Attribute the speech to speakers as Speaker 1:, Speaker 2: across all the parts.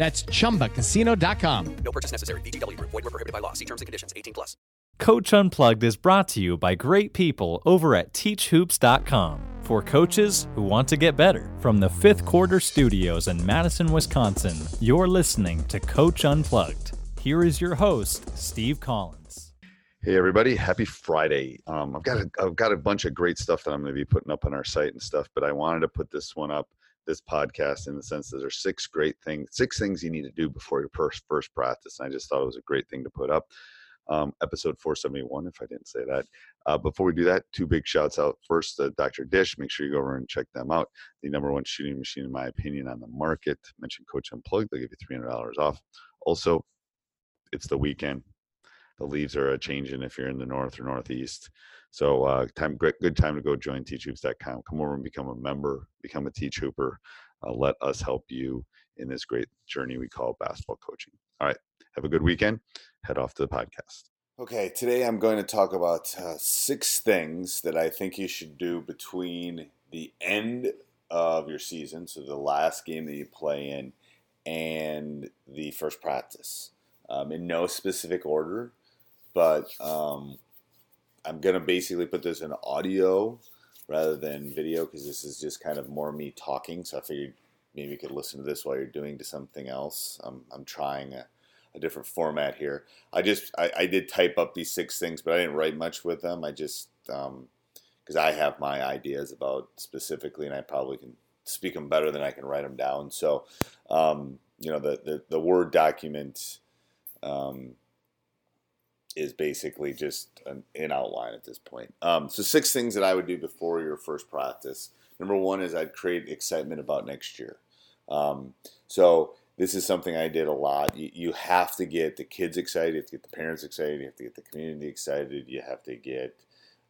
Speaker 1: That's chumbacasino.com.
Speaker 2: No purchase necessary. VGW Group. Void were prohibited by law. See terms and conditions. 18 plus.
Speaker 3: Coach Unplugged is brought to you by great people over at teachhoops.com for coaches who want to get better. From the fifth quarter studios in Madison, Wisconsin, you're listening to Coach Unplugged. Here is your host, Steve Collins.
Speaker 4: Hey everybody, happy Friday. Um, I've got a, I've got a bunch of great stuff that I'm going to be putting up on our site and stuff, but I wanted to put this one up, this podcast, in the sense that there's six great things, six things you need to do before your first first practice. And I just thought it was a great thing to put up. Um, episode 471, if I didn't say that. Uh, before we do that, two big shouts out. First, uh, Dr. Dish. Make sure you go over and check them out. The number one shooting machine, in my opinion, on the market. Mention Coach Unplugged. They'll give you $300 off. Also, it's the weekend the leaves are changing if you're in the north or northeast. So uh, time great good time to go join teachhoops.com. Come over and become a member, become a teach hooper. Uh, let us help you in this great journey we call basketball coaching. All right, have a good weekend. Head off to the podcast. Okay, today I'm going to talk about uh, six things that I think you should do between the end of your season, so the last game that you play in, and the first practice. Um, in no specific order, but um, I'm gonna basically put this in audio rather than video because this is just kind of more me talking. So I figured maybe you could listen to this while you're doing to something else. I'm, I'm trying a, a different format here. I just I, I, did type up these six things, but I didn't write much with them. I just because um, I have my ideas about specifically, and I probably can speak them better than I can write them down. So um, you know the, the the word document. Um, is basically just an, outline at this point. Um, so six things that I would do before your first practice. Number one is I'd create excitement about next year. Um, so this is something I did a lot. You, you, have to get the kids excited, you have to get the parents excited, you have to get the community excited, you have to get,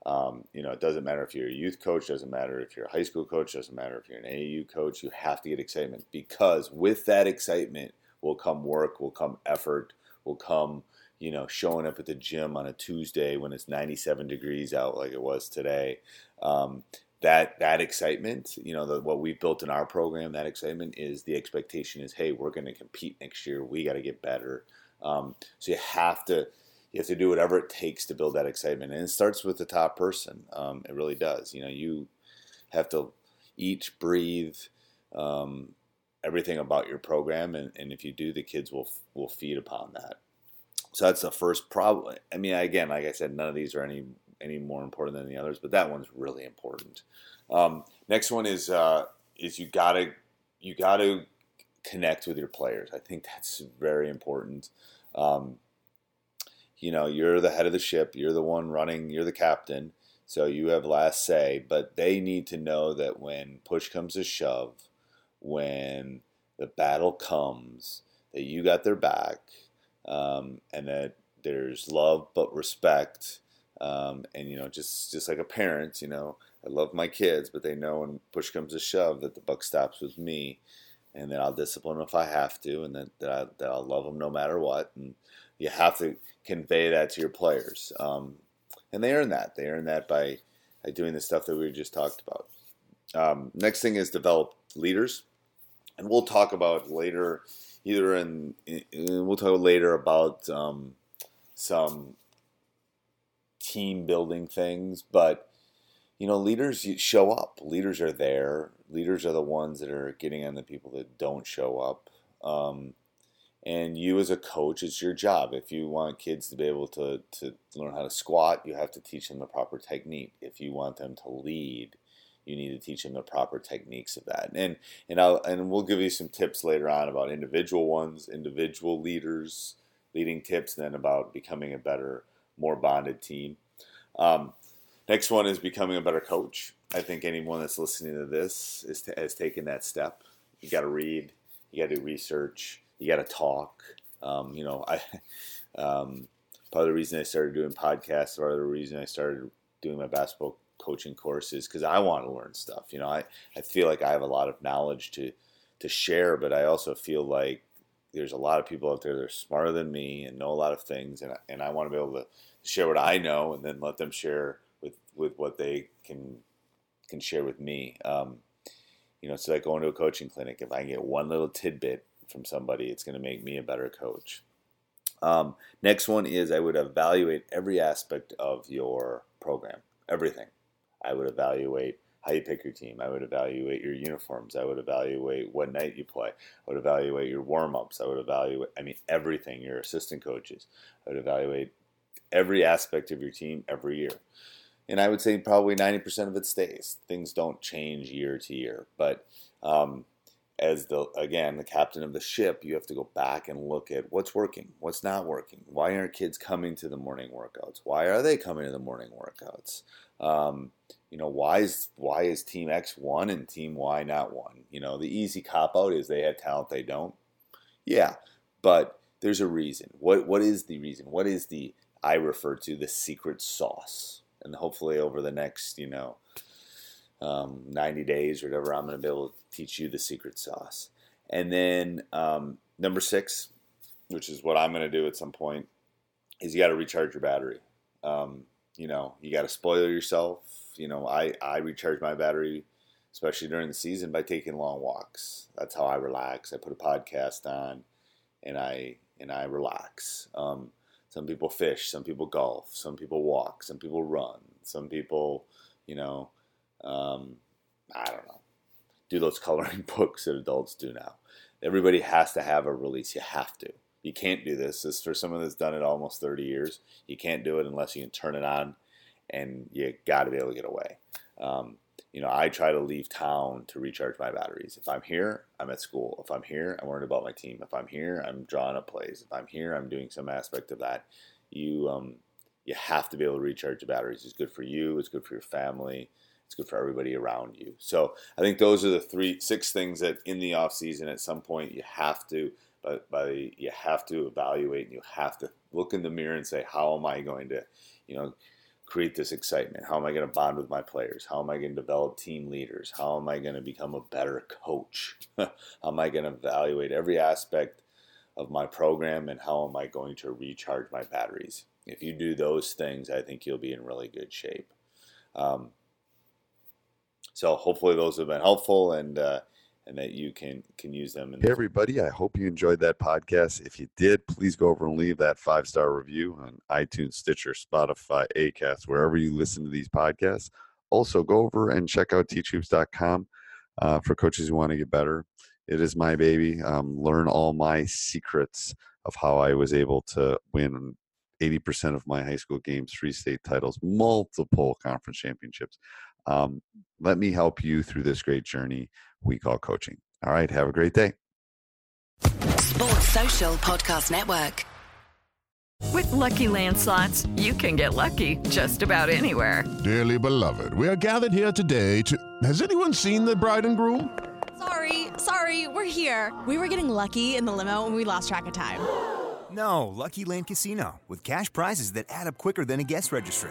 Speaker 4: um, you know, it doesn't matter if you're a youth coach, doesn't matter if you're a high school coach, doesn't matter if you're an AAU coach, you have to get excitement because with that excitement will come work, will come effort, will come you know, showing up at the gym on a Tuesday when it's 97 degrees out like it was today. Um, that that excitement, you know, the, what we've built in our program, that excitement is the expectation is, hey, we're going to compete next year. We got to get better. Um, so you have to you have to do whatever it takes to build that excitement, and it starts with the top person. Um, it really does. You know, you have to eat, breathe, um, everything about your program, and, and if you do, the kids will will feed upon that. So that's the first problem. I mean, again, like I said, none of these are any any more important than the others, but that one's really important. Um, next one is uh, is you gotta you gotta connect with your players. I think that's very important. Um, you know, you're the head of the ship. You're the one running. You're the captain. So you have last say. But they need to know that when push comes to shove, when the battle comes, that you got their back um, and that there's love but respect. Um, and you know, just just like a parent, you know, I love my kids, but they know when push comes to shove that the buck stops with me. and that I'll discipline them if I have to, and that that, I, that I'll love them no matter what. And you have to convey that to your players, um, and they earn that. They earn that by, by doing the stuff that we just talked about. Um, next thing is develop leaders, and we'll talk about later, either in, in we'll talk later about um, some team building things, but you know, leaders show up. Leaders are there. Leaders are the ones that are getting on the people that don't show up. Um, and you, as a coach, it's your job. If you want kids to be able to, to learn how to squat, you have to teach them the proper technique. If you want them to lead, you need to teach them the proper techniques of that. And and I'll and we'll give you some tips later on about individual ones, individual leaders, leading tips, then about becoming a better, more bonded team. Um, next one is becoming a better coach. I think anyone that's listening to this is t- has taken that step. You got to read, you got to do research, you got to talk. Um, you know, I um, part of the reason I started doing podcasts, part of the reason I started doing my basketball coaching courses because I want to learn stuff. You know, I, I feel like I have a lot of knowledge to to share, but I also feel like there's a lot of people out there that are smarter than me and know a lot of things, and and I want to be able to share what I know and then let them share with with what they can can share with me. Um, you know, it's like going to a coaching clinic. If I get one little tidbit from somebody, it's going to make me a better coach. Um, next one is I would evaluate every aspect of your program, everything. I would evaluate how you pick your team. I would evaluate your uniforms. I would evaluate what night you play. I would evaluate your warm ups. I would evaluate, I mean, everything, your assistant coaches. I would evaluate every aspect of your team every year. And I would say probably 90% of it stays. Things don't change year to year. But um, as the again the captain of the ship, you have to go back and look at what's working, what's not working. Why aren't kids coming to the morning workouts? Why are they coming to the morning workouts? Um, you know, why is why is Team X won and Team Y not won? You know, the easy cop out is they have talent, they don't. Yeah, but there's a reason. What what is the reason? What is the I refer to the secret sauce? And hopefully over the next, you know, um, 90 days or whatever, I'm going to be able to teach you the secret sauce. And then um, number six, which is what I'm going to do at some point, is you got to recharge your battery. Um, you know, you got to spoil yourself. You know, I, I recharge my battery, especially during the season, by taking long walks. That's how I relax. I put a podcast on, and I and I relax. Um, some people fish, some people golf, some people walk, some people run, some people, you know, um, I don't know, do those coloring books that adults do now. Everybody has to have a release. You have to. You can't do this. This for someone that's done it almost 30 years. You can't do it unless you can turn it on, and you got to be able to get away. Um, you know, I try to leave town to recharge my batteries. If I'm here, I'm at school. If I'm here, I'm worried about my team. If I'm here, I'm drawing up plays. If I'm here, I'm doing some aspect of that. You um, you have to be able to recharge the batteries. It's good for you. It's good for your family. It's good for everybody around you. So I think those are the three, six things that in the off season at some point you have to but by you have to evaluate and you have to look in the mirror and say, how am I going to, you know, create this excitement? How am I going to bond with my players? How am I going to develop team leaders? How am I going to become a better coach? how am I going to evaluate every aspect of my program and how am I going to recharge my batteries? If you do those things, I think you'll be in really good shape. Um, so hopefully those have been helpful and uh, and that you can can use them.
Speaker 5: hey everybody, I hope you enjoyed that podcast. If you did, please go over and leave that five star review on iTunes, Stitcher, Spotify, Acast, wherever you listen to these podcasts. Also, go over and check out teachhoops.com uh, for coaches who want to get better. It is my baby. Um, learn all my secrets of how I was able to win 80% of my high school games, three state titles, multiple conference championships. Um, let me help you through this great journey we call coaching. All right, have a great day.
Speaker 6: Sports Social Podcast Network.
Speaker 7: With LuckyLand Slots, you can get lucky just about anywhere.
Speaker 8: Dearly beloved, we are gathered here today to. Has anyone seen the bride and groom?
Speaker 9: Sorry, sorry, we're here. We were getting lucky in the limo and we lost track of time.
Speaker 10: No, Lucky Land Casino, with cash prizes that add up quicker than a guest registry.